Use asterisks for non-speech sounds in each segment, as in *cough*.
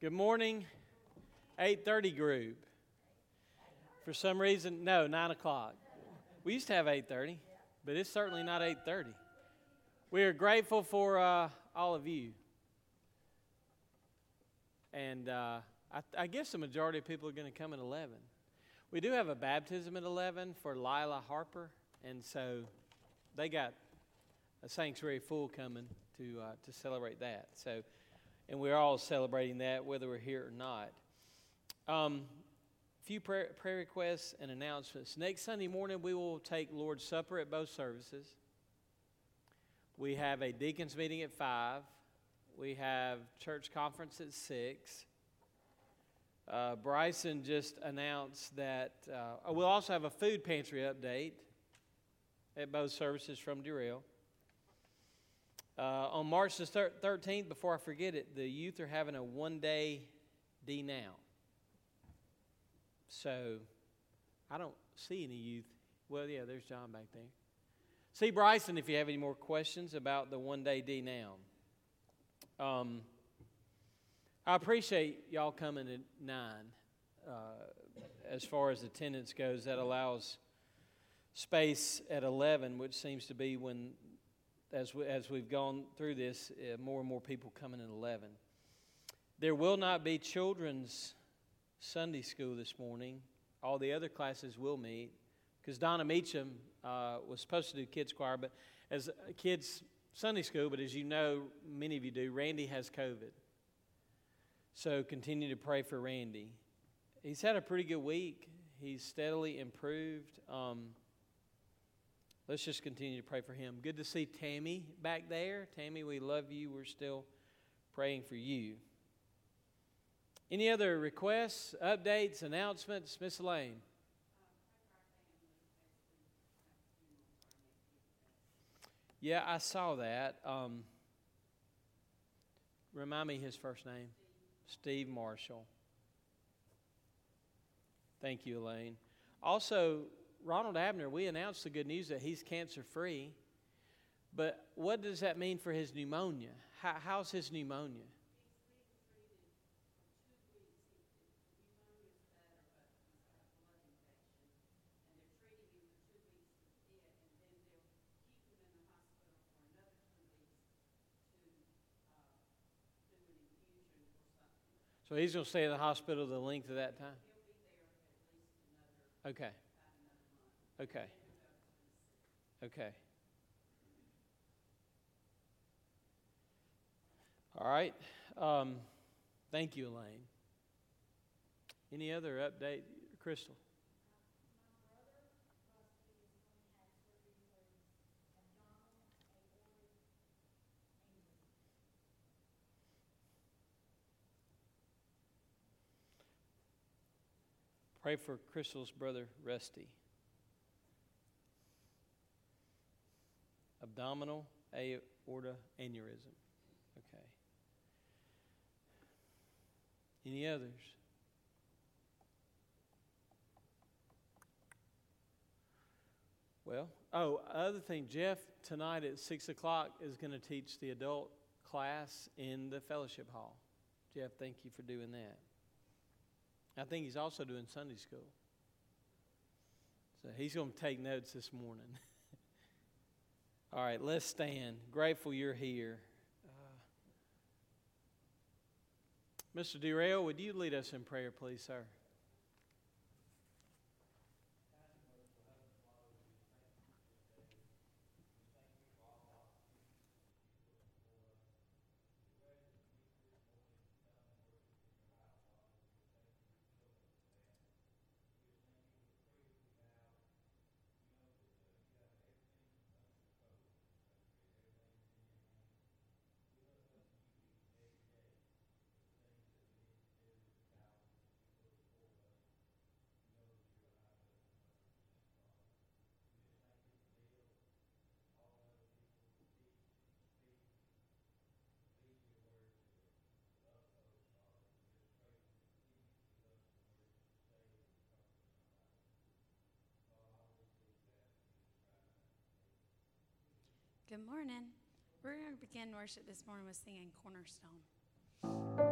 Good morning, 8:30 group. For some reason, no, nine o'clock. We used to have 8:30, but it's certainly not 8:30. We are grateful for uh, all of you, and uh, I, I guess the majority of people are going to come at 11. We do have a baptism at 11 for Lila Harper, and so they got a sanctuary full coming to uh, to celebrate that. So and we're all celebrating that, whether we're here or not. Um, few prayer, prayer requests and announcements. Next Sunday morning, we will take Lord's Supper at both services. We have a deacons meeting at 5. We have church conference at 6. Uh, Bryson just announced that uh, we'll also have a food pantry update at both services from Durrell. Uh, on March the 13th, before I forget it, the youth are having a one day D now. So I don't see any youth. Well, yeah, there's John back there. See Bryson if you have any more questions about the one day D now. Um, I appreciate y'all coming at 9. Uh, as far as attendance goes, that allows space at 11, which seems to be when as, we, as we've gone through this, uh, more and more people coming in 11. There will not be children's Sunday school this morning. All the other classes will meet because Donna Meacham uh, was supposed to do kids choir, but as kids Sunday school, but as you know, many of you do, Randy has COVID. So continue to pray for Randy. He's had a pretty good week. He's steadily improved. Um, let's just continue to pray for him. Good to see Tammy back there. Tammy, we love you. We're still praying for you. Any other requests, updates, announcements? Miss Lane. Yeah, I saw that. Um, remind me his first name Steve Marshall. Thank you, Elaine. Also, Ronald Abner, we announced the good news that he's cancer free. But what does that mean for his pneumonia? How, how's his pneumonia? So he's going to stay in the hospital the length of that time? Okay. Okay. Okay. All right. Um, thank you, Elaine. Any other update, Crystal? Pray for Crystal's brother, Rusty. Abdominal aorta aneurysm. Okay. Any others? Well, oh, other thing, Jeff tonight at six o'clock is going to teach the adult class in the fellowship hall. Jeff, thank you for doing that. I think he's also doing Sunday school. So he's going to take notes this morning. *laughs* All right, let's stand. Grateful you're here. Uh, Mr. Durrell, would you lead us in prayer, please, sir? Good morning. We're going to begin worship this morning with singing Cornerstone.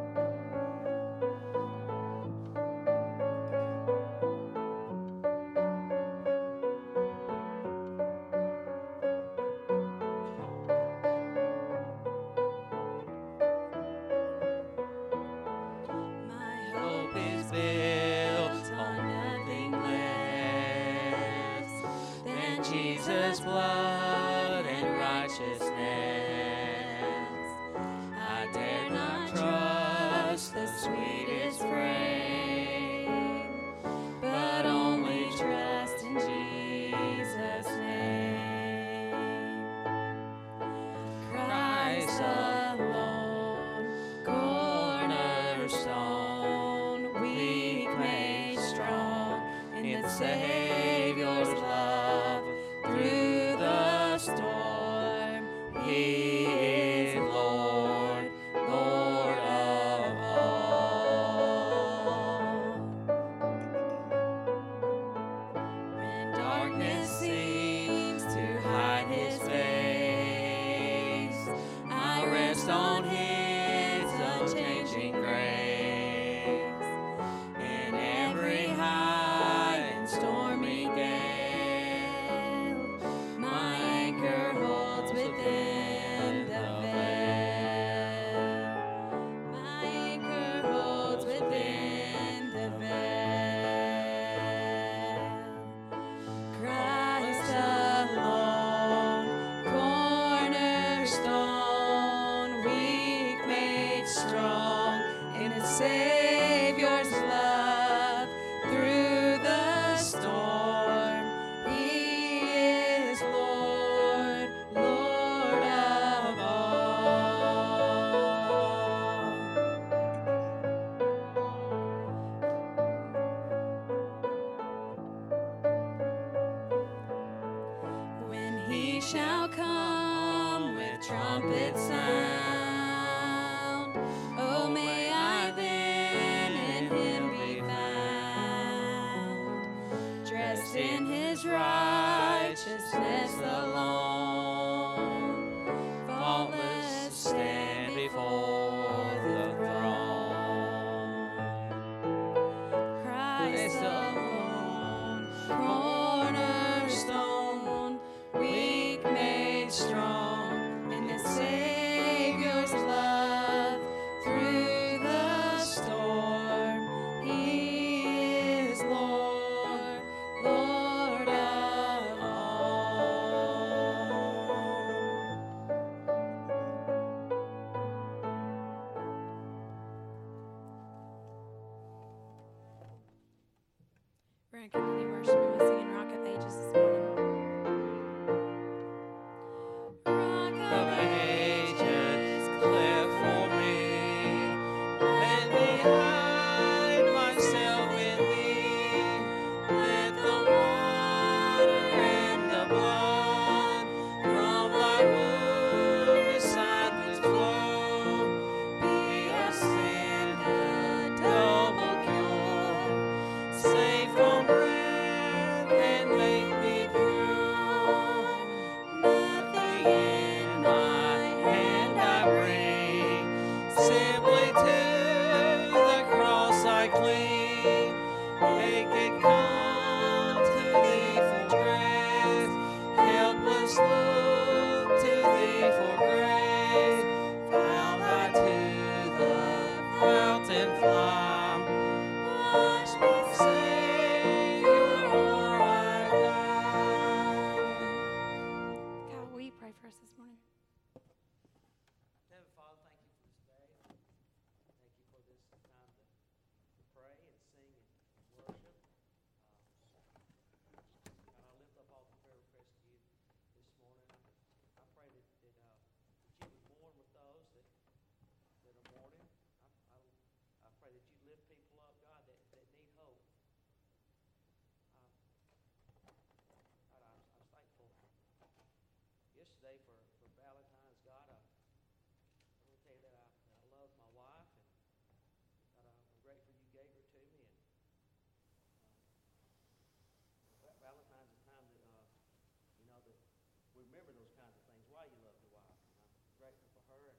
remember those kinds of things, why you love your wife. And I'm grateful for her, and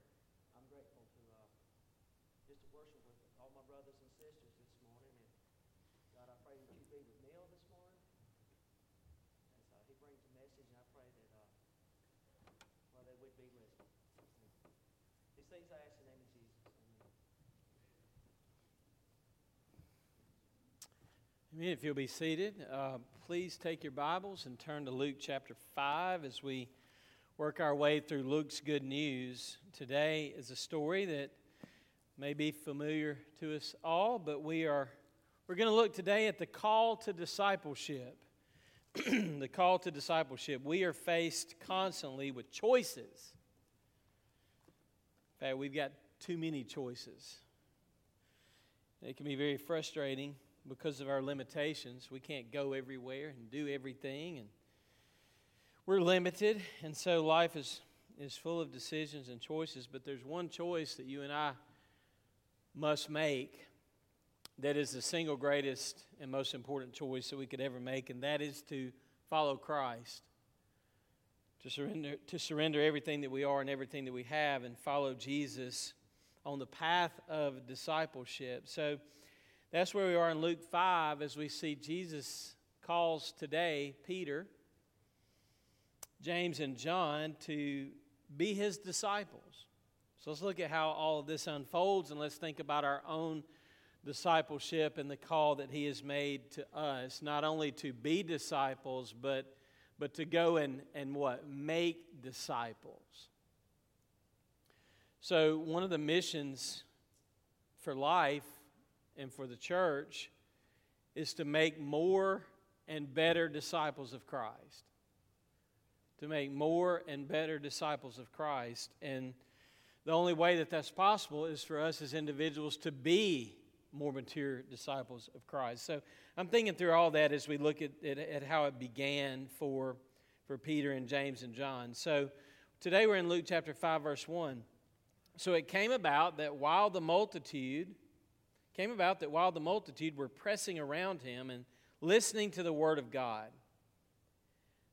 I'm grateful to uh, just to worship with all my brothers and sisters this morning. And God, I pray that you be with Neil this morning as uh, he brings a message, and I pray that, uh, well, that would be with. These things I ask in the name of If you'll be seated, uh, please take your Bibles and turn to Luke chapter 5 as we work our way through Luke's good news. Today is a story that may be familiar to us all, but we are we're going to look today at the call to discipleship. *clears throat* the call to discipleship. We are faced constantly with choices. In fact, we've got too many choices. It can be very frustrating because of our limitations. We can't go everywhere and do everything, and we're limited. And so life is, is full of decisions and choices. But there's one choice that you and I must make that is the single greatest and most important choice that we could ever make, and that is to follow Christ. To surrender, to surrender everything that we are and everything that we have and follow Jesus on the path of discipleship. So, that's where we are in Luke 5 as we see Jesus calls today Peter, James, and John to be his disciples. So let's look at how all of this unfolds and let's think about our own discipleship and the call that he has made to us, not only to be disciples, but, but to go and, and what? Make disciples. So, one of the missions for life and for the church is to make more and better disciples of Christ. To make more and better disciples of Christ. And the only way that that's possible is for us as individuals to be more mature disciples of Christ. So I'm thinking through all that as we look at, at, at how it began for, for Peter and James and John. So today we're in Luke chapter 5, verse 1. So it came about that while the multitude came about that while the multitude were pressing around him and listening to the word of God,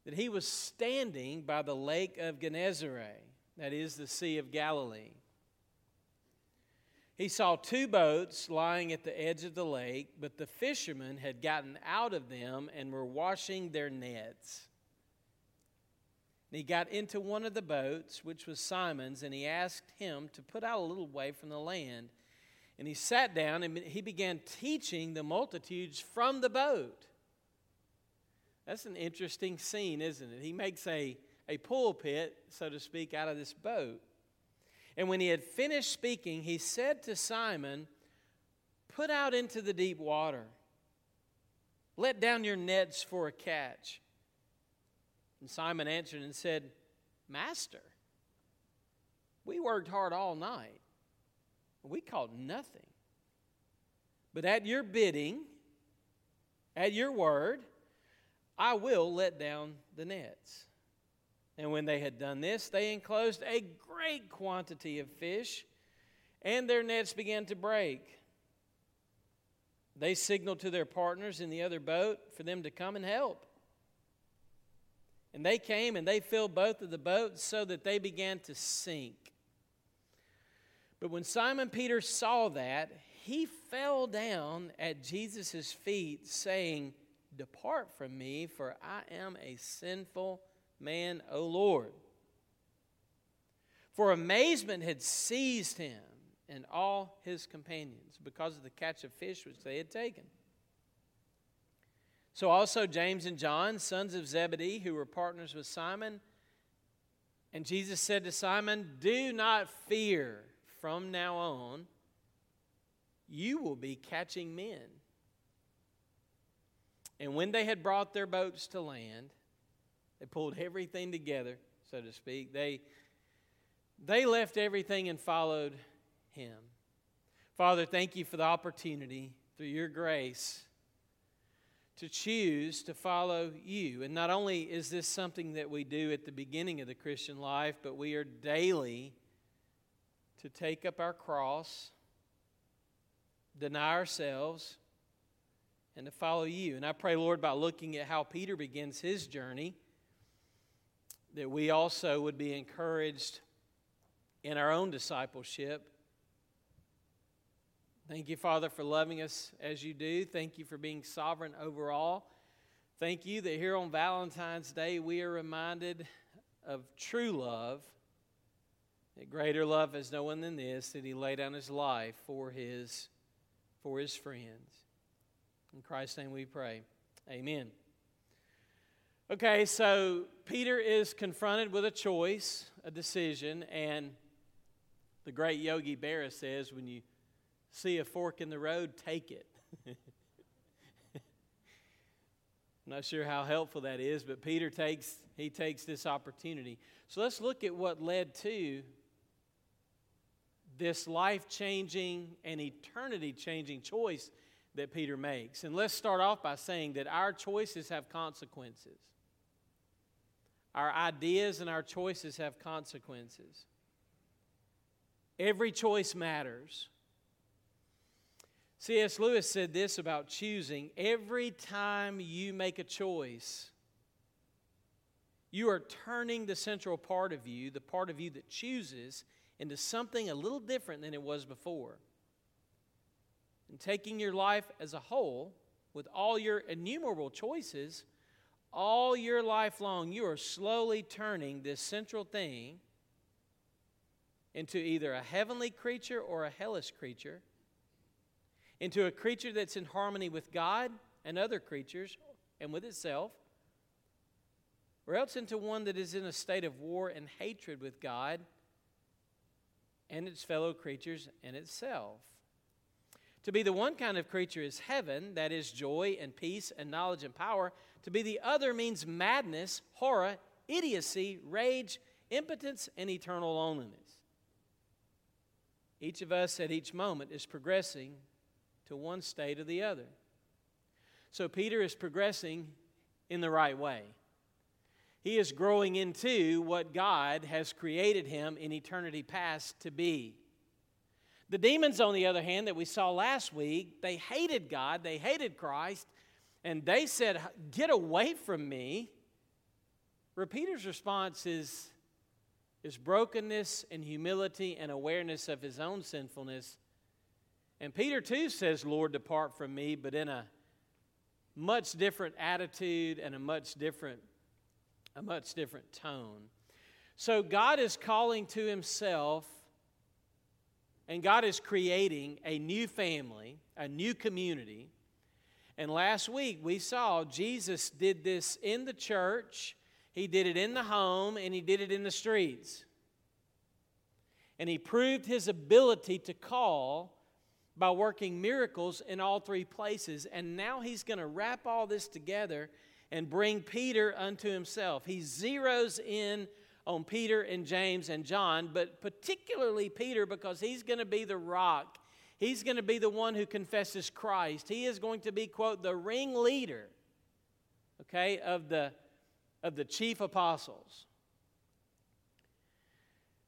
that he was standing by the lake of Gennesaret, that is the Sea of Galilee. He saw two boats lying at the edge of the lake, but the fishermen had gotten out of them and were washing their nets. And he got into one of the boats, which was Simon's, and he asked him to put out a little way from the land. And he sat down and he began teaching the multitudes from the boat. That's an interesting scene, isn't it? He makes a, a pulpit, so to speak, out of this boat. And when he had finished speaking, he said to Simon, Put out into the deep water, let down your nets for a catch. And Simon answered and said, Master, we worked hard all night we caught nothing. But at your bidding, at your word, I will let down the nets. And when they had done this, they enclosed a great quantity of fish, and their nets began to break. They signaled to their partners in the other boat for them to come and help. And they came and they filled both of the boats so that they began to sink. But when Simon Peter saw that, he fell down at Jesus' feet, saying, Depart from me, for I am a sinful man, O Lord. For amazement had seized him and all his companions because of the catch of fish which they had taken. So also James and John, sons of Zebedee, who were partners with Simon. And Jesus said to Simon, Do not fear from now on, you will be catching men. And when they had brought their boats to land, they pulled everything together, so to speak. They, they left everything and followed him. Father, thank you for the opportunity through your grace to choose to follow you. And not only is this something that we do at the beginning of the Christian life, but we are daily to take up our cross, deny ourselves, and to follow you. And I pray, Lord, by looking at how Peter begins his journey, that we also would be encouraged in our own discipleship. Thank you, Father, for loving us as you do. Thank you for being sovereign over all. Thank you that here on Valentine's Day we are reminded of true love that greater love has no one than this, that he laid down his life for his, for his friends. In Christ's name we pray. Amen. Okay, so Peter is confronted with a choice, a decision, and the great Yogi Berra says, when you see a fork in the road, take it. *laughs* I'm not sure how helpful that is, but Peter takes he takes this opportunity. So let's look at what led to this life-changing and eternity-changing choice that Peter makes. And let's start off by saying that our choices have consequences. Our ideas and our choices have consequences. Every choice matters. C.S. Lewis said this about choosing every time you make a choice, you are turning the central part of you, the part of you that chooses, into something a little different than it was before. And taking your life as a whole, with all your innumerable choices, all your life long, you are slowly turning this central thing into either a heavenly creature or a hellish creature into a creature that's in harmony with God and other creatures and with itself, or else into one that is in a state of war and hatred with God and its fellow creatures and itself. To be the one kind of creature is heaven, that is joy and peace and knowledge and power. To be the other means madness, horror, idiocy, rage, impotence, and eternal loneliness. Each of us at each moment is progressing to one state or the other. So Peter is progressing in the right way. He is growing into what God has created him in eternity past to be. The demons, on the other hand, that we saw last week, they hated God, they hated Christ, and they said, Get away from me. Peter's response is, is brokenness and humility and awareness of his own sinfulness and Peter too says, Lord, depart from me, but in a much different attitude and a much different, a much different tone. So God is calling to himself, and God is creating a new family, a new community. And last week we saw Jesus did this in the church, he did it in the home, and he did it in the streets. And he proved his ability to call by working miracles in all three places. And now he's going to wrap all this together and bring Peter unto himself. He zeroes in on Peter and James and John, but particularly Peter because he's going to be the rock. He's going to be the one who confesses Christ. He is going to be, quote, the ringleader, okay, of the, of the chief apostles.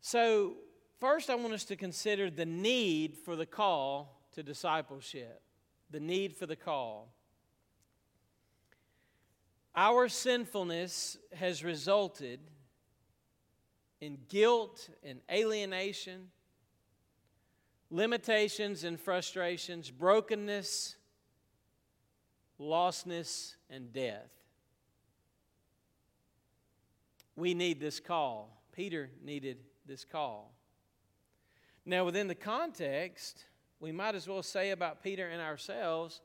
So, first, I want us to consider the need for the call to discipleship, the need for the call. Our sinfulness has resulted in guilt and alienation, limitations and frustrations, brokenness, lostness, and death. We need this call. Peter needed this call. Now, within the context we might as well say about Peter and ourselves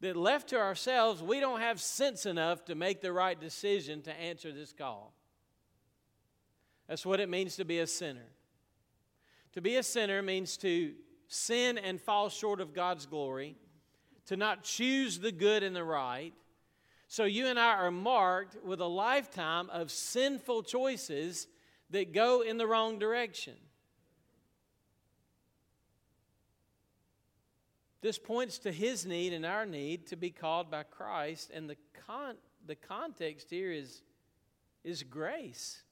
that left to ourselves, we don't have sense enough to make the right decision to answer this call. That's what it means to be a sinner. To be a sinner means to sin and fall short of God's glory, to not choose the good and the right. So you and I are marked with a lifetime of sinful choices that go in the wrong direction. This points to his need and our need to be called by Christ, and the, con- the context here is, is grace.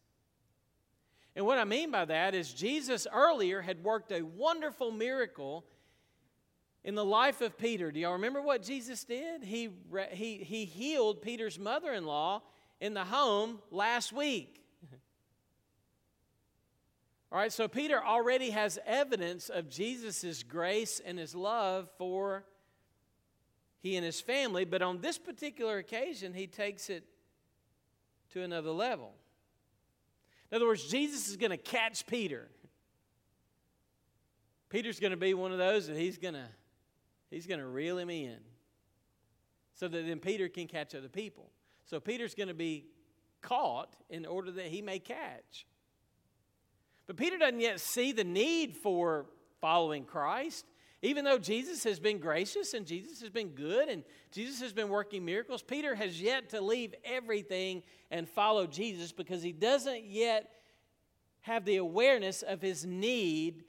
And what I mean by that is Jesus earlier had worked a wonderful miracle in the life of Peter. Do y'all remember what Jesus did? He, he, he healed Peter's mother in law in the home last week. All right, so Peter already has evidence of Jesus' grace and his love for he and his family, but on this particular occasion, he takes it to another level. In other words, Jesus is going to catch Peter. Peter's going to be one of those that he's going to he's going to reel him in. so that then Peter can catch other people. So Peter's going to be caught in order that he may catch. But Peter doesn't yet see the need for following Christ. Even though Jesus has been gracious and Jesus has been good and Jesus has been working miracles, Peter has yet to leave everything and follow Jesus because he doesn't yet have the awareness of his need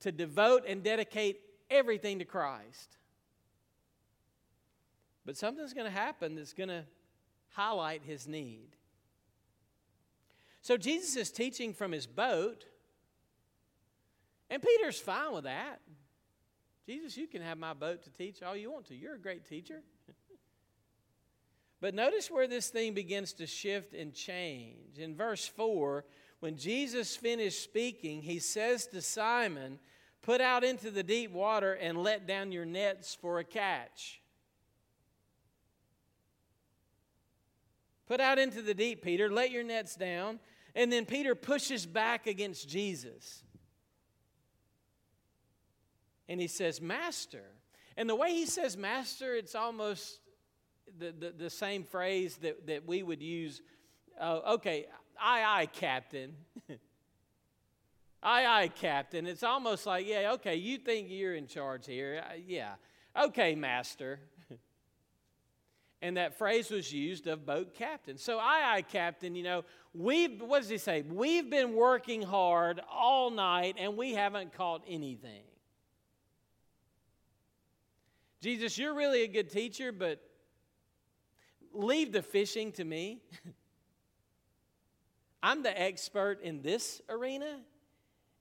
to devote and dedicate everything to Christ. But something's going to happen that's going to highlight his need. So Jesus is teaching from his boat, and Peter's fine with that. Jesus, you can have my boat to teach all you want to. You're a great teacher. but notice where this thing begins to shift and change. In verse 4, when Jesus finished speaking, he says to Simon, Put out into the deep water and let down your nets for a catch. Put out into the deep, Peter, let your nets down. And then Peter pushes back against Jesus. And he says, Master. And the way he says master, it's almost the, the, the same phrase that, that we would use. Uh, okay, aye, aye, Captain. *laughs* aye, aye, Captain. It's almost like, yeah, okay, you think you're in charge here. Uh, yeah. Okay, Master. *laughs* and that phrase was used of boat captain. So, aye, aye, Captain, you know, we've, what does he say? We've been working hard all night and we haven't caught anything. Jesus, you're really a good teacher, but leave the fishing to me. *laughs* I'm the expert in this arena,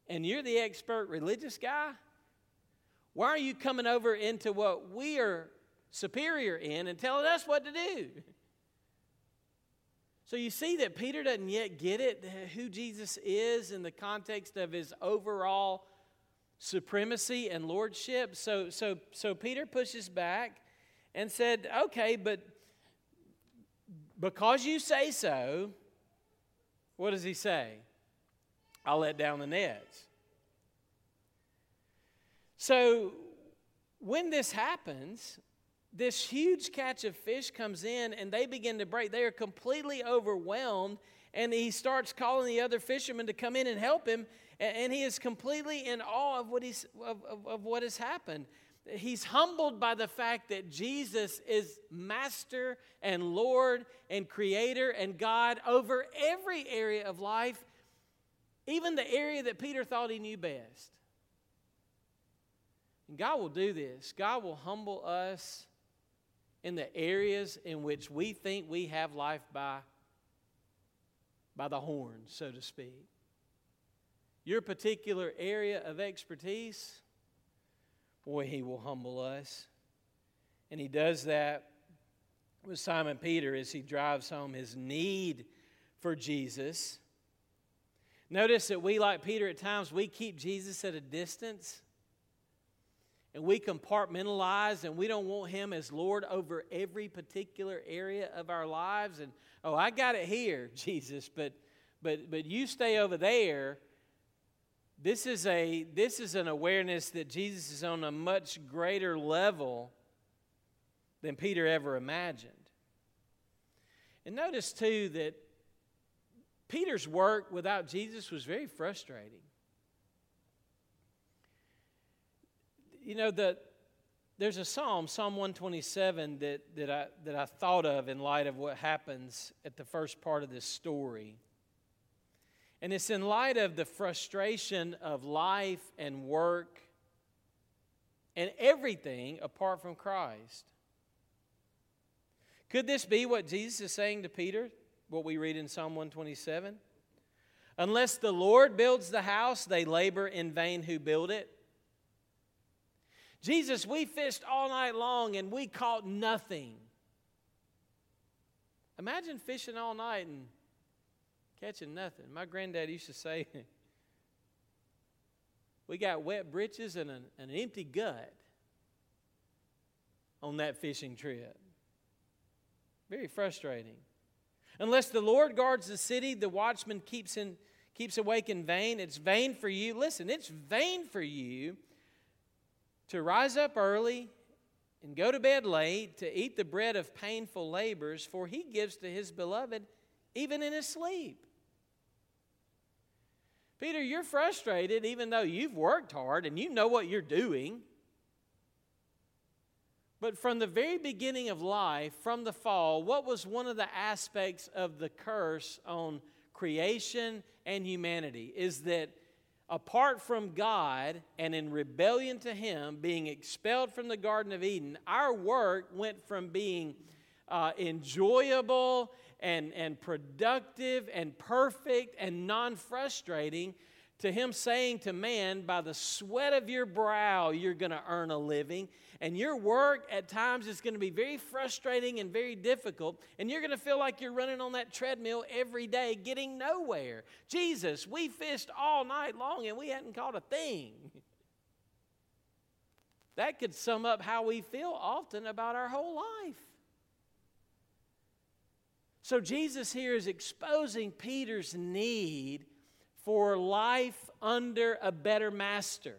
and you're the expert religious guy. Why are you coming over into what we are superior in and telling us what to do? *laughs* So you see that Peter doesn't yet get it, who Jesus is in the context of his overall supremacy and lordship. So, so, so Peter pushes back and said, Okay, but because you say so, what does he say? I'll let down the nets. So, when this happens, this huge catch of fish comes in and they begin to break. They are completely overwhelmed, and he starts calling the other fishermen to come in and help him and he is completely in awe of what, he's, of, of, of what has happened. He's humbled by the fact that Jesus is master and Lord and creator and God over every area of life, even the area that Peter thought he knew best. And God will do this. God will humble us in the areas in which we think we have life by, by the horn, so to speak your particular area of expertise, boy, he will humble us. And he does that with Simon Peter as he drives home his need for Jesus. Notice that we, like Peter, at times we keep Jesus at a distance and we compartmentalize and we don't want him as Lord over every particular area of our lives. And oh, I got it here, *laughs* Jesus, but but but you stay over there this is, a, this is an awareness that Jesus is on a much greater level than Peter ever imagined. And notice, too, that Peter's work without Jesus was very frustrating. You know, the, there's a psalm, Psalm 127, that, that, I, that I thought of in light of what happens at the first part of this story. And it's in light of the frustration of life and work and everything apart from Christ. Could this be what Jesus is saying to Peter, what we read in Psalm 127? Unless the Lord builds the house, they labor in vain who build it. Jesus, we fished all night long and we caught nothing. Imagine fishing all night and catching nothing. My granddad used to say, *laughs* We got wet britches and an, an empty gut on that fishing trip. Very frustrating. Unless the Lord guards the city, the watchman keeps, in, keeps awake in vain. It's vain for you. Listen, it's vain for you to rise up early and go to bed late to eat the bread of painful labors, for he gives to his beloved even in his sleep. Peter, you're frustrated even though you've worked hard and you know what you're doing. But from the very beginning of life, from the fall, what was one of the aspects of the curse on creation and humanity? Is that apart from God and in rebellion to Him, being expelled from the Garden of Eden, our work went from being uh, enjoyable and, and productive and perfect and non frustrating to Him saying to man, By the sweat of your brow, you're going to earn a living. And your work at times is going to be very frustrating and very difficult. And you're going to feel like you're running on that treadmill every day, getting nowhere. Jesus, we fished all night long and we hadn't caught a thing. That could sum up how we feel often about our whole life. So, Jesus here is exposing Peter's need for life under a better master.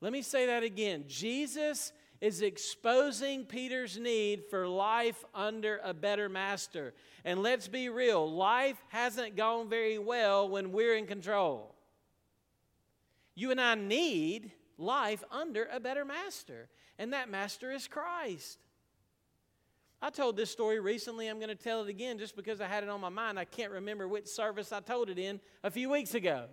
Let me say that again. Jesus is exposing Peter's need for life under a better master. And let's be real, life hasn't gone very well when we're in control. You and I need life under a better master, and that master is Christ. I told this story recently. I'm going to tell it again just because I had it on my mind. I can't remember which service I told it in a few weeks ago.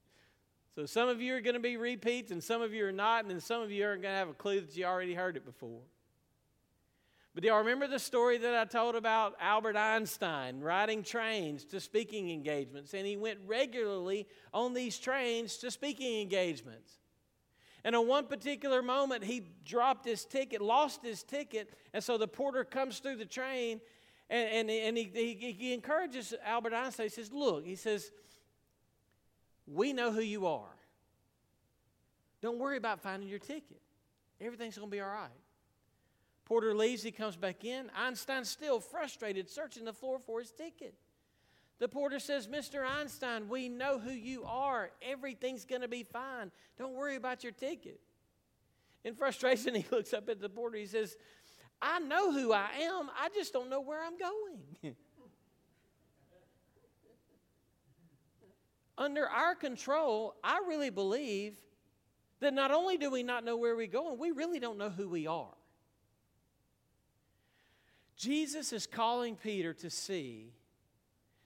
*laughs* so some of you are going to be repeats, and some of you are not, and then some of you aren't going to have a clue that you already heard it before. But do y'all remember the story that I told about Albert Einstein riding trains to speaking engagements? And he went regularly on these trains to speaking engagements. And on one particular moment, he dropped his ticket, lost his ticket, and so the porter comes through the train and, and, and he, he, he encourages Albert Einstein. He says, Look, he says, we know who you are. Don't worry about finding your ticket. Everything's going to be all right. Porter leaves, he comes back in. Einstein's still frustrated, searching the floor for his ticket. The porter says, Mr. Einstein, we know who you are. Everything's going to be fine. Don't worry about your ticket. In frustration, *laughs* he looks up at the porter. He says, I know who I am. I just don't know where I'm going. *laughs* Under our control, I really believe that not only do we not know where we're going, we really don't know who we are. Jesus is calling Peter to see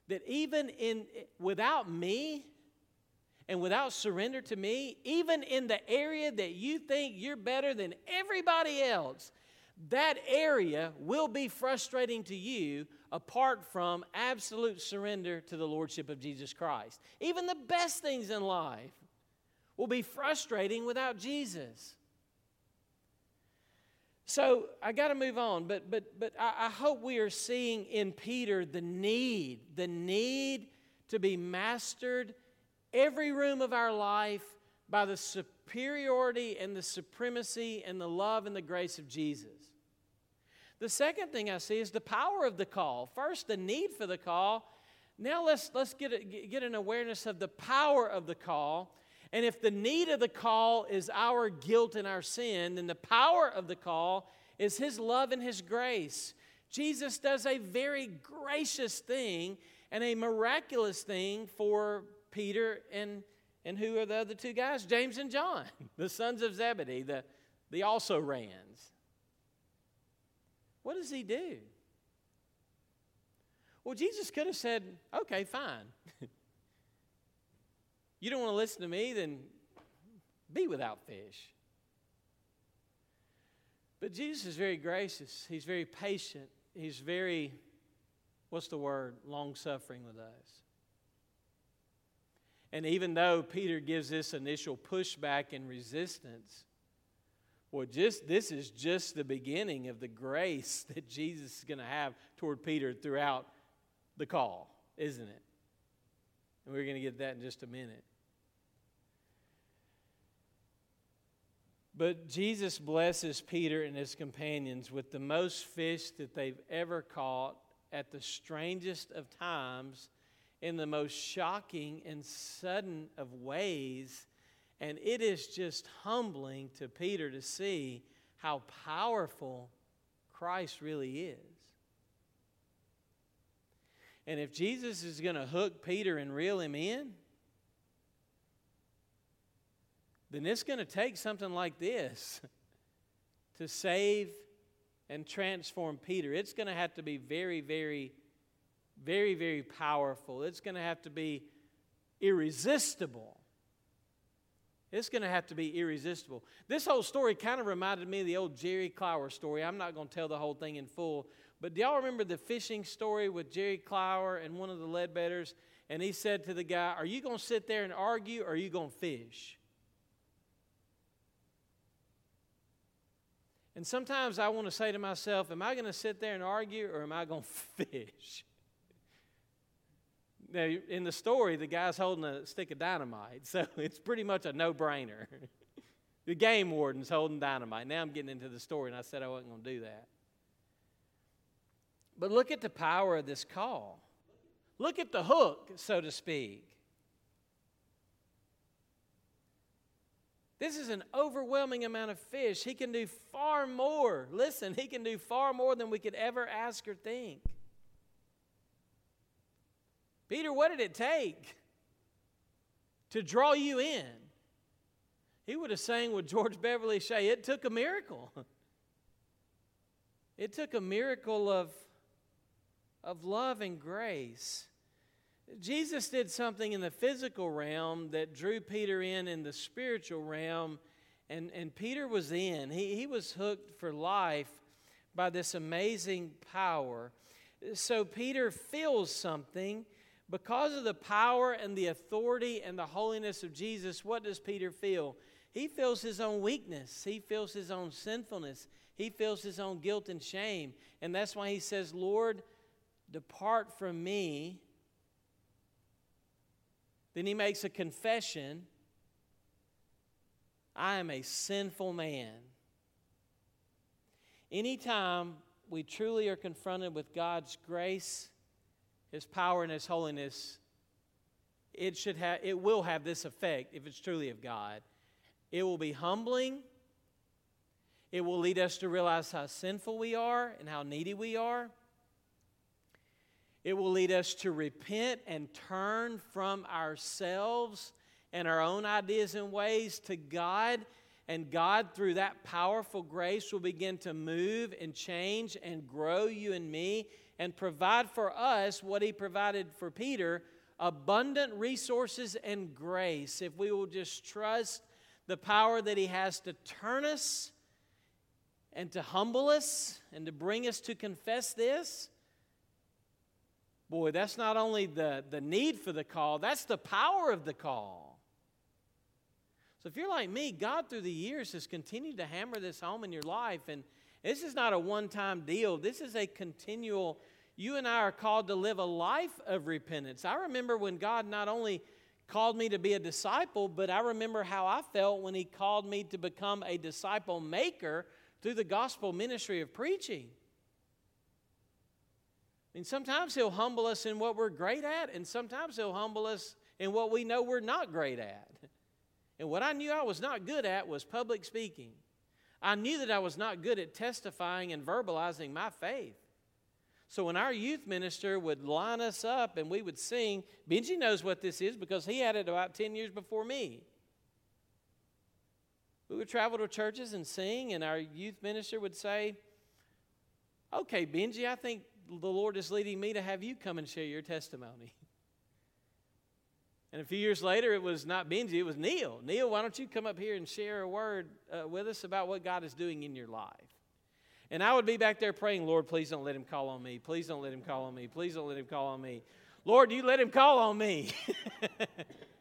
that even in without me and without surrender to me, even in the area that you think you're better than everybody else, that area will be frustrating to you apart from absolute surrender to the Lordship of Jesus Christ. Even the best things in life will be frustrating without Jesus. So I got to move on, but but but I, I hope we are seeing in Peter the need, the need to be mastered every room of our life by the superiority and the supremacy and the love and the grace of Jesus. The second thing I see is the power of the call. First, the need for the call. Now let's let's get a, get an awareness of the power of the call and if the need of the call is our guilt and our sin, then the power of the call is His love and His grace. Jesus does a very gracious thing and a miraculous thing for Peter and, and who are the other two guys? James and John, *laughs* the sons of Zebedee, the, the also rans. What does he do? Well, Jesus could have said, okay, fine. You don't want to listen to me, then be without fish. But Jesus is very gracious. He's very patient. He's very, what's the word, long suffering with us. And even though Peter gives this initial pushback and resistance, well, just this is just the beginning of the grace *laughs* that Jesus is going to have toward Peter throughout the call, isn't it? And we're going to get that in just a minute. But Jesus blesses Peter and his companions with the most fish that they've ever caught at the strangest of times in the most shocking and sudden of ways. And it is just humbling to Peter to see how powerful Christ really is. And if Jesus is going to hook Peter and reel him in, then it's going to take something like this *laughs* to save and transform Peter. It's going to have to be very, very, very, very powerful. It's going to have to be irresistible. It's going to have to be irresistible. This whole story kind of reminded me of the old Jerry Clower story. I'm not going to tell the whole thing in full, but do y'all remember the fishing story with Jerry Clower and one of the Ledbetters? And he said to the guy, Are you going to sit there and argue or are you going to fish? And sometimes I want to say to myself, Am I going to sit there and argue or am I going *laughs* to fish? Now, in the story, the guy's holding a stick of dynamite, *laughs* so it's pretty much a no brainer. *laughs* the game warden's holding dynamite. Now I'm getting into the story, and I said I wasn't going to do that. But look at the power of this call. Look at the hook, so to speak. This is an overwhelming amount of fish. He can do far more. Listen, he can do far more than we could ever ask or think. Peter, what did it take to draw you in? He would have sang with George Beverly Shea, it took a miracle. It took a miracle of, of love and grace. Jesus did something in the physical realm that drew Peter in in the spiritual realm, and, and Peter was in. He, he was hooked for life by this amazing power. So Peter feels something because of the power and the authority and the holiness of Jesus, what does Peter feel? He feels his own weakness, he feels his own sinfulness, he feels his own guilt and shame. And that's why he says, Lord, depart from me. Then he makes a confession I am a sinful man. Anytime we truly are confronted with God's grace his power and His holiness, it, should have, it will have this effect if it's truly of God. It will be humbling. It will lead us to realize how sinful we are and how needy we are. It will lead us to repent and turn from ourselves and our own ideas and ways to God. And God, through that powerful grace, will begin to move and change and grow you and me and provide for us what he provided for Peter abundant resources and grace. If we will just trust the power that he has to turn us and to humble us and to bring us to confess this. Boy, that's not only the, the need for the call, that's the power of the call. So if you're like me, God through the years has continued to hammer this home in your life. And this is not a one time deal, this is a continual. You and I are called to live a life of repentance. I remember when God not only called me to be a disciple, but I remember how I felt when He called me to become a disciple maker through the gospel ministry of preaching. I mean, sometimes He'll humble us in what we're great at, and sometimes He'll humble us in what we know we're not great at. And what I knew I was not good at was public speaking. I knew that I was not good at testifying and verbalizing my faith. So when our youth minister would line us up and we would sing, Benji knows what this is because he had it about 10 years before me. We would travel to churches and sing, and our youth minister would say, Okay, Benji, I think the Lord is leading me to have you come and share your testimony. And a few years later, it was not Benji, it was Neil. Neil, why don't you come up here and share a word uh, with us about what God is doing in your life? And I would be back there praying, Lord, please don't let him call on me. Please don't let him call on me. Please don't let him call on me. Lord, you let him call on me. *laughs*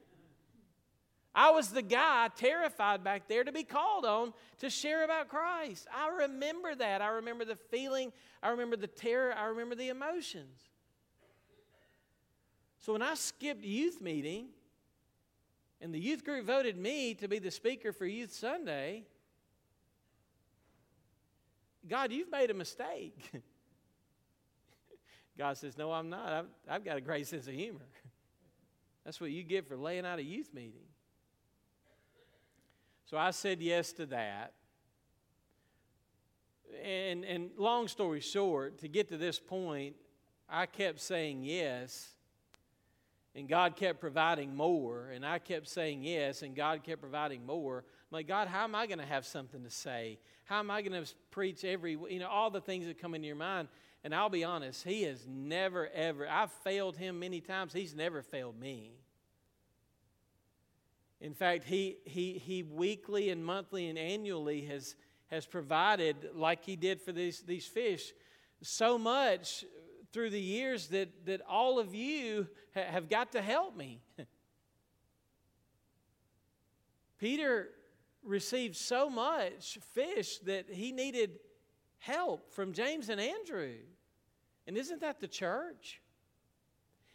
I was the guy terrified back there to be called on to share about Christ. I remember that. I remember the feeling. I remember the terror. I remember the emotions. So when I skipped youth meeting and the youth group voted me to be the speaker for Youth Sunday, God, you've made a mistake. *laughs* God says, No, I'm not. I've, I've got a great sense of humor. *laughs* That's what you get for laying out a youth meeting. So I said yes to that. and, and long story short, to get to this point, I kept saying yes, and God kept providing more, and I kept saying yes, and God kept providing more. I'm like, God, how am I going to have something to say? How am I going to preach every, you know, all the things that come into your mind? And I'll be honest, He has never, ever, I've failed Him many times. He's never failed me. In fact, he, he, he weekly and monthly and annually has, has provided, like he did for these, these fish, so much through the years that, that all of you ha- have got to help me. *laughs* Peter received so much fish that he needed help from James and Andrew. And isn't that the church?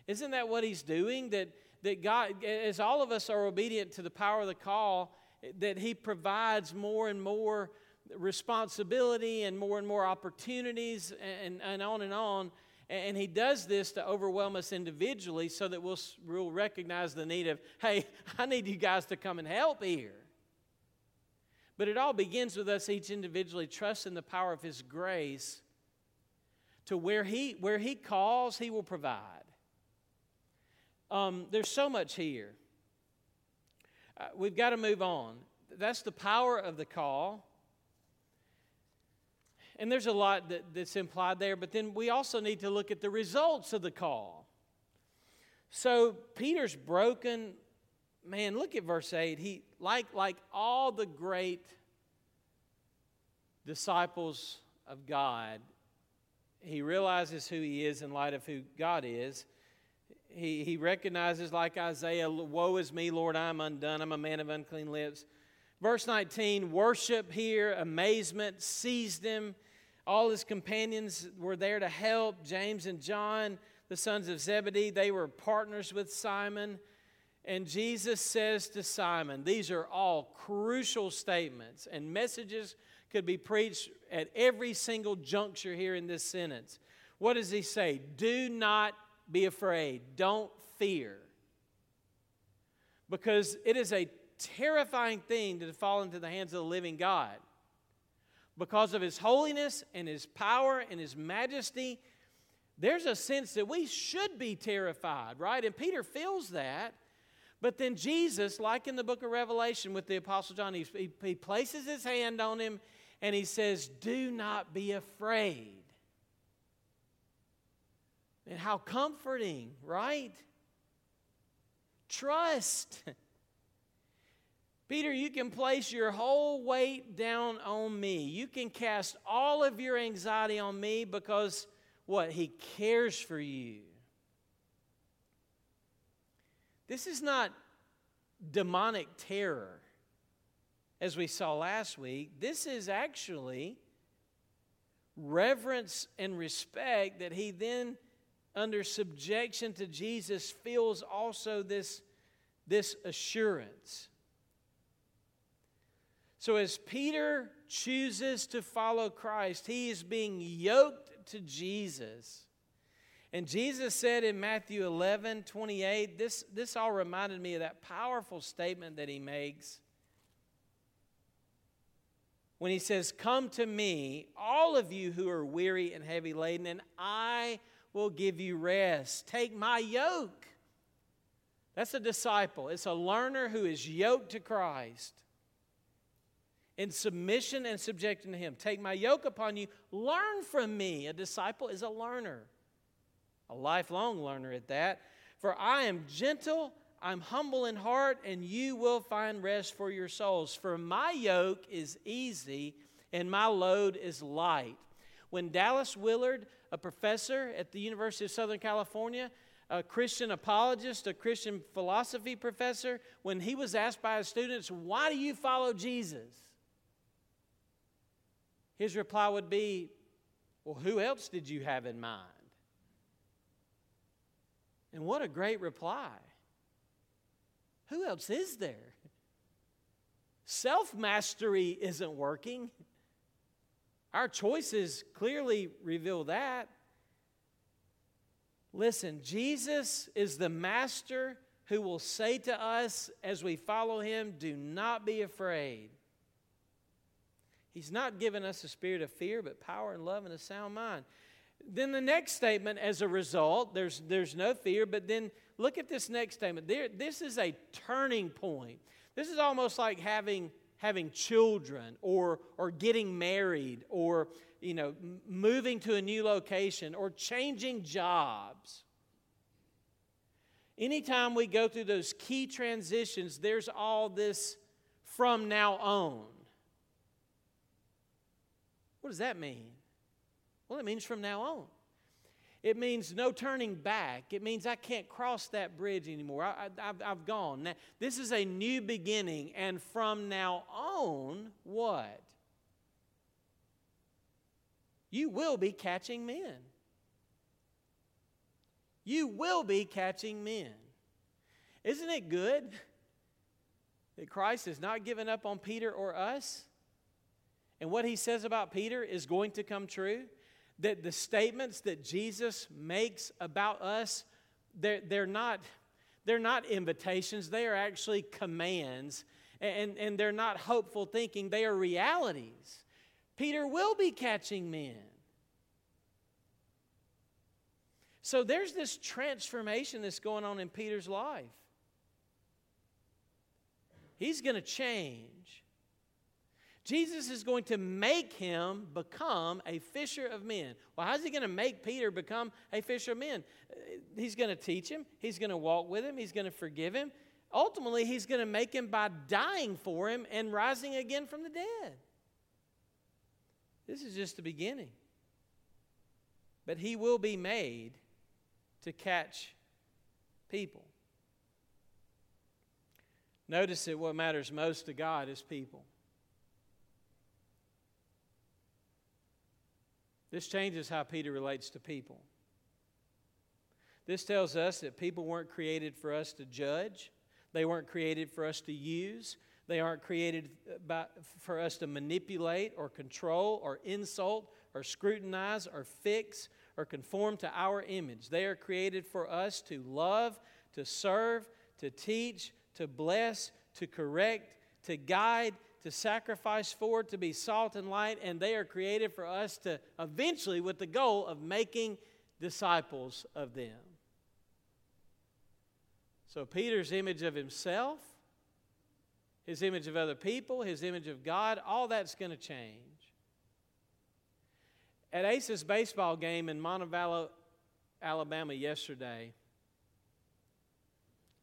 Isn't that what he's doing? That that God, as all of us are obedient to the power of the call, that He provides more and more responsibility and more and more opportunities and, and on and on. And He does this to overwhelm us individually so that we'll, we'll recognize the need of, hey, *laughs* I need you guys to come and help here. But it all begins with us each individually trusting the power of His grace to where He, where he calls, He will provide. Um, there's so much here. Uh, we've got to move on. That's the power of the call. And there's a lot that, that's implied there, but then we also need to look at the results of the call. So Peter's broken. Man, look at verse 8. He like like all the great disciples of God, he realizes who he is in light of who God is he, he recognizes, like Isaiah, Woe is me, Lord, I'm undone. I'm a man of unclean lips. Verse 19 worship here, amazement seized him. All his companions were there to help. James and John, the sons of Zebedee, they were partners with Simon. And Jesus says to Simon, These are all crucial statements, and messages could be preached at every single juncture here in this sentence. What does he say? Do not be afraid. Don't fear. Because it is a terrifying thing to fall into the hands of the living God. Because of his holiness and his power and his majesty, there's a sense that we should be terrified, right? And Peter feels that. But then Jesus, like in the book of Revelation with the Apostle John, he, he, places his hand on him and he says, Do not be afraid. And how comforting, right? Trust. *laughs* Peter, you can place your whole weight down on me. You can cast all of your anxiety on me because what? He cares for you. This is not demonic terror, as we saw last week. This is actually reverence and respect that he then under subjection to Jesus feels also this, this assurance. So, as Peter chooses to follow Christ, he is being yoked to Jesus. And Jesus said in Matthew 11 28, this, this all reminded me of that powerful statement that he makes when he says, Come to me, all of you who are weary and heavy laden, and I will give you rest. Take my yoke. That's a disciple, it's a learner who is yoked to Christ in submission and subjecting to Him. Take my yoke upon you. Learn from me. A disciple is a learner, a lifelong learner at that. For I am gentle, I'm humble in heart, and you will find rest for your souls. For my yoke is easy and my load is light. When Dallas Willard a professor at the University of Southern California, a Christian apologist, a Christian philosophy professor, when he was asked by his students, Why do you follow Jesus? His reply would be, Well, who else did you have in mind? And what a great reply. Who else is there? Self mastery isn't working. Our choices clearly reveal that. Listen, Jesus is the master who will say to us as we follow him, Do not be afraid. He's not given us a spirit of fear, but power and love and a sound mind. Then the next statement, as a result, there's, there's no fear, but then look at this next statement. There, this is a turning point. This is almost like having, having children or, or getting married or you know, moving to a new location or changing jobs. Anytime we go through those key transitions, there's all this from now on. What does that mean? Well, it means from now on. It means no turning back. It means I can't cross that bridge anymore. I, have gone. Now, this is a new beginning, and from now on, what? You will be catching men. You will be catching men. Isn't it good that Christ has not given up on Peter or us? And what he says about Peter is going to come true. That the statements that Jesus makes about us, they're, they're, not, they're not invitations, they are actually commands. And, and they're not hopeful thinking, they are realities. Peter will be catching men. So there's this transformation that's going on in Peter's life. He's going to change. Jesus is going to make him become a fisher of men. Well, how's he going to make Peter become a fisher of men? Uh, he's going to teach him, he's going to walk with him, he's going to forgive him. Ultimately, he's going to make him by dying for him and rising again from the dead. This is just the beginning. But he will be made to catch people. Notice that what matters most to God is people. This changes how Peter relates to people. This tells us that people weren't created for us to judge, they weren't created for us to use, they aren't created by, for us to manipulate or control or insult or scrutinize or fix or conform to our image. They are created for us to love, to serve, to teach, to bless, to correct, to guide, to sacrifice for, to be salt and light, and they are created for us to eventually, with the goal of making disciples of them. So, Peter's image of himself, his image of other people, his image of God, all that's going to change. At Ace's baseball game in Montevallo, Alabama, yesterday,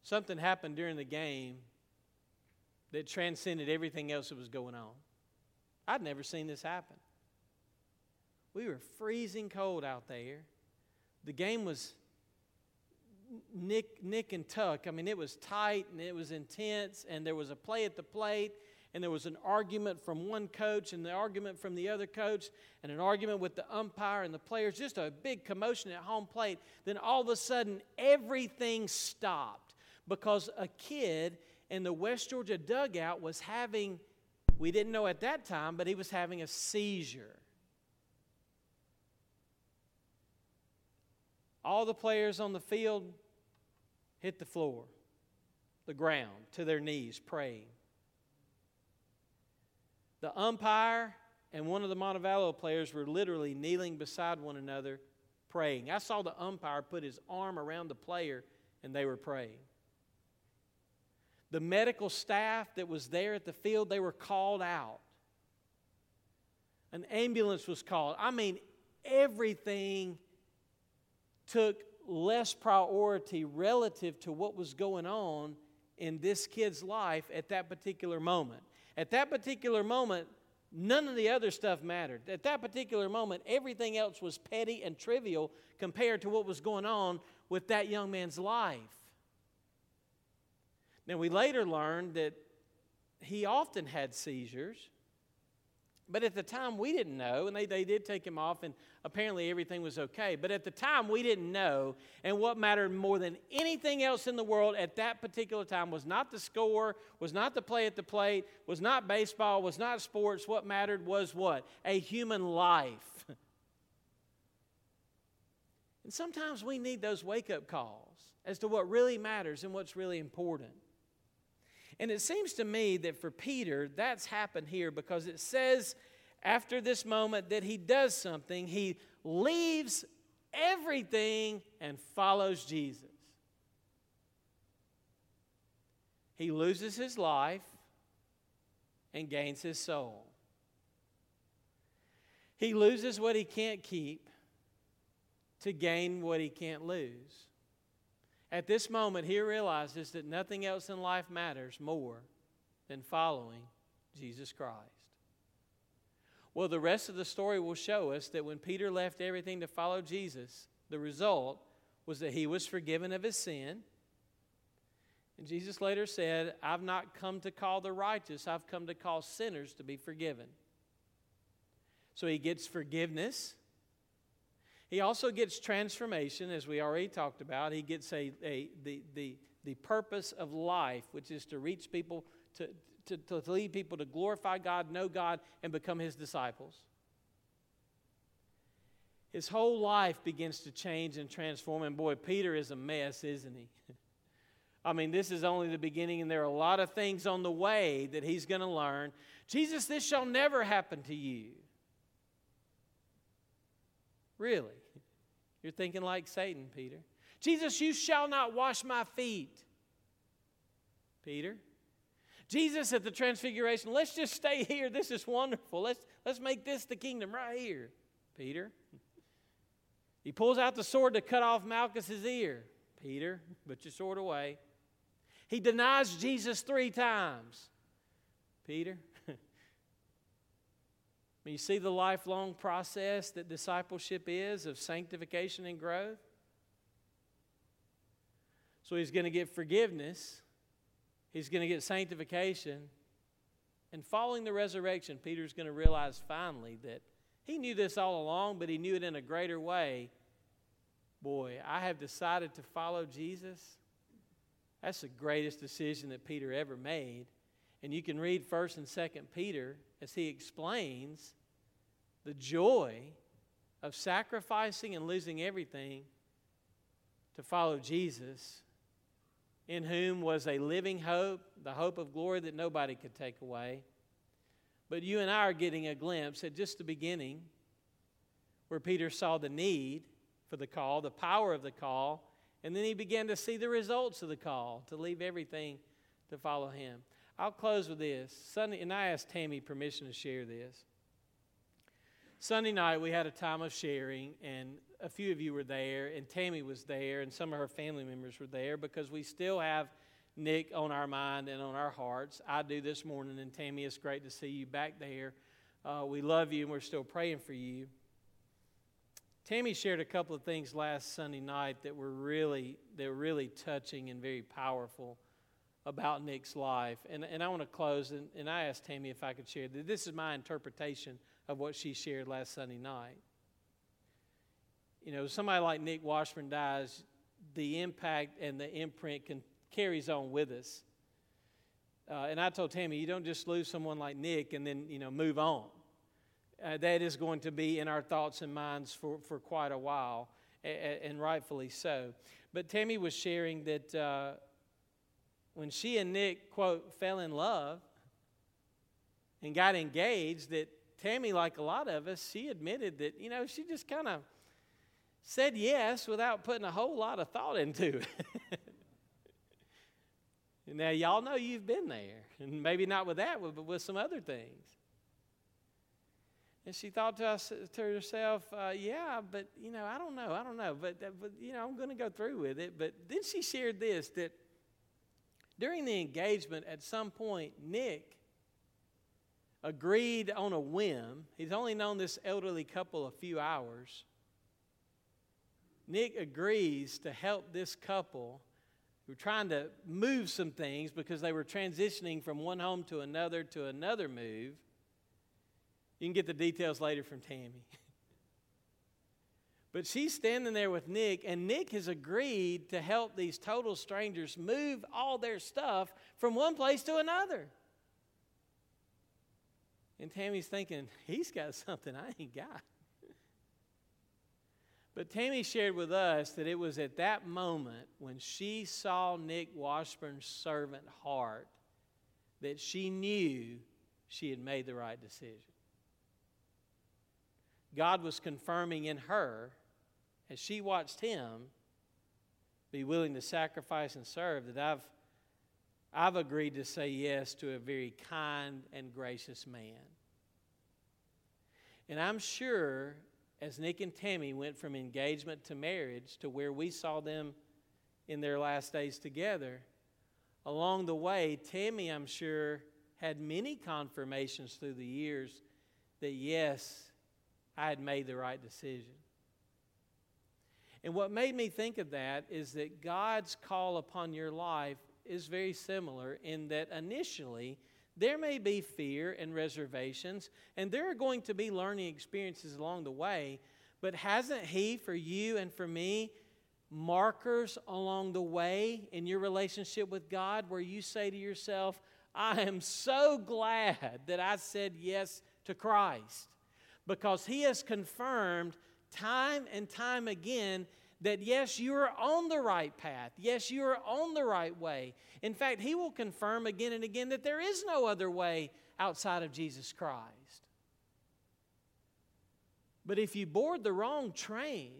something happened during the game that transcended everything else that was going on. I'd never seen this happen. We were freezing cold out there. The game was nick, nick and tuck. I mean, it was tight and it was intense, and there was a play at the plate, and there was an argument from one coach and the argument from the other coach, and an argument with the umpire and the players, just a big commotion at home plate. Then all of a sudden, everything stopped because a kid in the West Georgia dugout was having, we didn't know at that time, but he was having a seizure. All the players on the field hit the floor, the ground, to their knees, praying. The umpire and one of the Montevallo players were literally kneeling beside one another, praying. I saw the umpire put his arm around the player, and they were praying. The medical staff that was there at the field, they were called out. An ambulance was called. I mean, everything took less priority relative to what was going on in this kid's life at that particular moment. At that particular moment, none of the other stuff mattered. At that particular moment, everything else was petty and trivial compared to what was going on with that young man's life. Now, we later learned that he often had seizures, but at the time we didn't know, and they, they did take him off, and apparently everything was okay. But at the time we didn't know, and what mattered more than anything else in the world at that particular time was not the score, was not the play at the plate, was not baseball, was not sports. What mattered was what? A human life. and sometimes we need those wake up calls as to what really matters and what's really important. And it seems to me that for Peter, that's happened here because it says after this moment that he does something. He leaves everything and follows Jesus. He loses his life and gains his soul. He loses what he can't keep to gain what he can't lose. At this moment, he realizes that nothing else in life matters more than following Jesus Christ. Well, the rest of the story will show us that when Peter left everything to follow Jesus, the result was that he was forgiven of his sin. And Jesus later said, I've not come to call the righteous, I've come to call sinners to be forgiven. So he gets forgiveness. He also gets transformation, as we already talked about. He gets a, a, the, the, the purpose of life, which is to reach people, to, to, to lead people to glorify God, know God, and become His disciples. His whole life begins to change and transform. And boy, Peter is a mess, isn't he? *laughs* I mean, this is only the beginning, and there are a lot of things on the way that he's going to learn. Jesus, this shall never happen to you. Really? You're thinking like Satan, Peter. Jesus, you shall not wash my feet. Peter. Jesus at the transfiguration, let's just stay here. This is wonderful. Let's, let's make this the kingdom right here. Peter. He pulls out the sword to cut off Malchus's ear. Peter, put your sword away. He denies Jesus three times. Peter, When you see the lifelong process that discipleship is of sanctification and growth. So he's going to get forgiveness, he's going to get sanctification. And following the resurrection, Peter's going to realize finally that he knew this all along, but he knew it in a greater way. Boy, I have decided to follow Jesus. That's the greatest decision that Peter ever made. And you can read 1st and 2nd Peter as he explains the joy of sacrificing and losing everything to follow Jesus, in whom was a living hope, the hope of glory that nobody could take away. But you and I are getting a glimpse at just the beginning where Peter saw the need for the call, the power of the call, and then he began to see the results of the call to leave everything to follow him. I'll close with this. Sunday, and I asked Tammy permission to share this. Sunday night, we had a time of sharing, and a few of you were there, and Tammy was there, and some of her family members were there because we still have Nick on our mind and on our hearts. I do this morning, and Tammy, it's great to see you back there. Uh, we love you, and we're still praying for you. Tammy shared a couple of things last Sunday night that were really that were really touching and very powerful about Nick's life. And, and I want to close, and, and I asked Tammy if I could share that. This is my interpretation of what she shared last Sunday night. You know, somebody like Nick Washburn dies, the impact and the imprint can, carries on with us. Uh, and I told Tammy, you don't just lose someone like Nick and then, you know, move on. Uh, that is going to be in our thoughts and minds for, for quite a while, and, and rightfully so. But Tammy was sharing that uh, when she and Nick, quote, fell in love and got engaged, that Tammy, like a lot of us, she admitted that, you know, she just kind of said yes without putting a whole lot of thought into it. *laughs* now, y'all know you've been there, and maybe not with that, but with some other things. And she thought to, us, to herself, uh, yeah, but, you know, I don't know, I don't know, but, but you know, I'm going to go through with it. But then she shared this that during the engagement, at some point, Nick agreed on a whim. He's only known this elderly couple a few hours. Nick agrees to help this couple who are trying to move some things because they were transitioning from one home to another to another move. You can get the details later from Tammy. *laughs* but she's standing there with Nick, and Nick has agreed to help these total strangers move all their stuff from one place to another. And Tammy's thinking, he's got something I ain't got. But Tammy shared with us that it was at that moment when she saw Nick Washburn's servant heart that she knew she had made the right decision. God was confirming in her, as she watched him be willing to sacrifice and serve, that I've, I've agreed to say yes to a very kind and gracious man. And I'm sure as Nick and Tammy went from engagement to marriage to where we saw them in their last days together, along the way, Tammy, I'm sure, had many confirmations through the years that yes, I had made the right decision. And what made me think of that is that God's call upon your life is very similar in that initially there may be fear and reservations, and there are going to be learning experiences along the way, but hasn't He, for you and for me, markers along the way in your relationship with God where you say to yourself, I am so glad that I said yes to Christ because He has confirmed time and time again that yes, you are on the right path. Yes, you are on the right way. In fact, He will confirm again and again that there is no other way outside of Jesus Christ. But if you board the wrong train,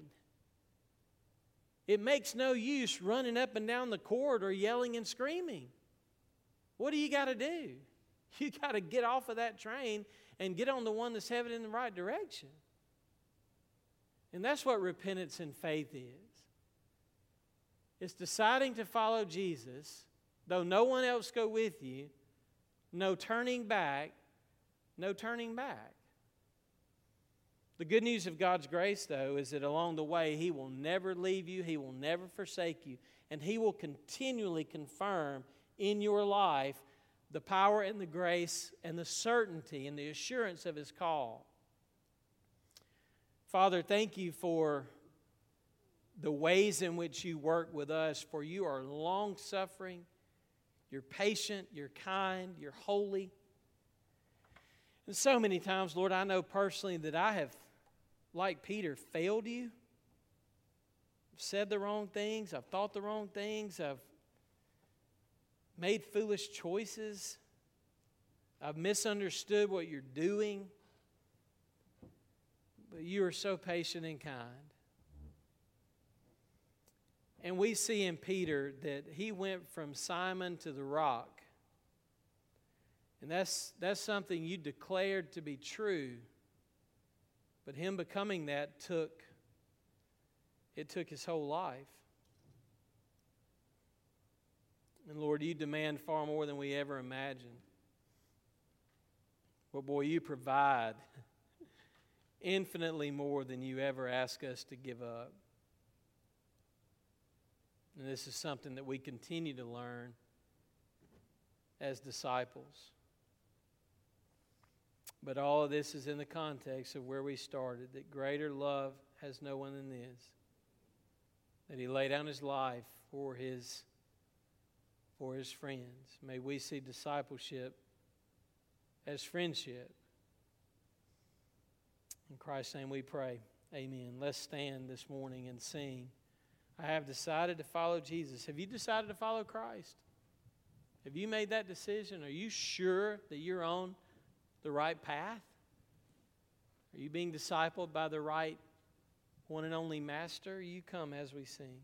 it makes no use running up and down the corridor yelling and screaming. What do you got to do? *laughs* You got to get off of that train and get on the one that's headed in the right direction. And that's what repentance and faith is. It's deciding to follow Jesus, though no one else go with you, no turning back, no turning back. The good news of God's grace, though, is that along the way, He will never leave you, He will never forsake you, and He will continually confirm in your life the power and the grace and the certainty and the assurance of His call. Father, thank you for the ways in which you work with us, for you are long suffering, you're patient, you're kind, you're holy. And so many times, Lord, I know personally that I have, like Peter, failed you. I've said the wrong things, I've thought the wrong things, I've made foolish choices. I've misunderstood what you're doing. But you are so patient and kind. And we see in Peter that he went from Simon to the rock. And that's, that's something you declared to be true. But him becoming that took it took his whole life. And Lord, you demand far more than we ever imagined. But boy, you provide *laughs* infinitely more than you ever ask us to give up. And this is something that we continue to learn as disciples. But all of this is in the context of where we started that greater love has no one than this. That he laid down his life for his for his friends. May we see discipleship as friendship. In Christ's name we pray. Amen. Let's stand this morning and sing. I have decided to follow Jesus. Have you decided to follow Christ? Have you made that decision? Are you sure that you're on the right path? Are you being discipled by the right one and only Master? You come as we sing.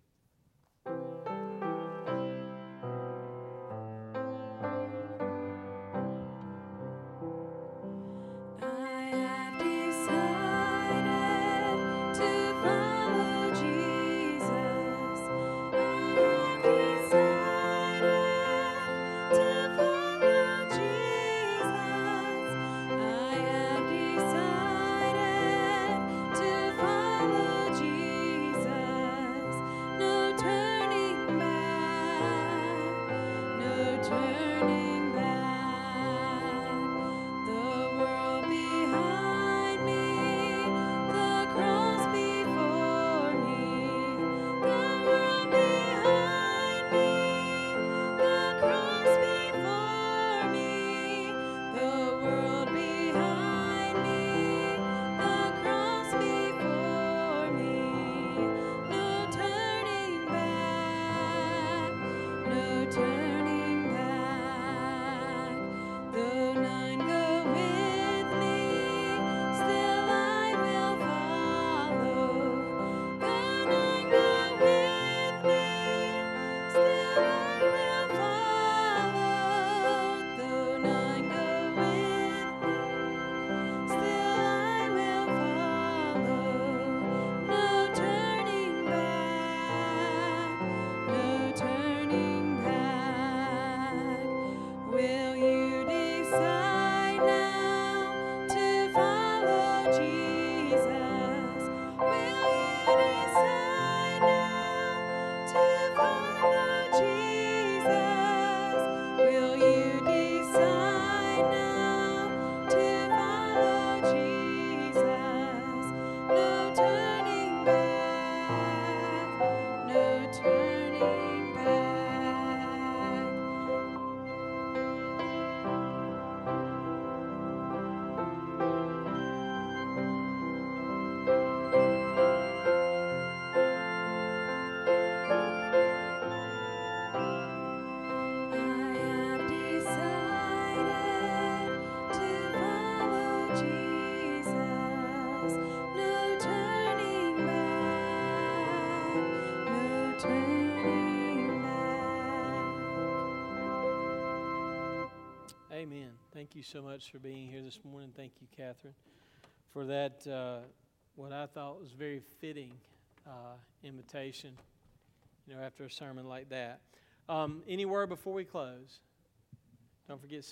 Thank you so much for being here this morning. Thank you, Catherine, for that, uh, what I thought was very fitting uh, invitation, you know, after a sermon like that. Um, any word before we close? Don't forget.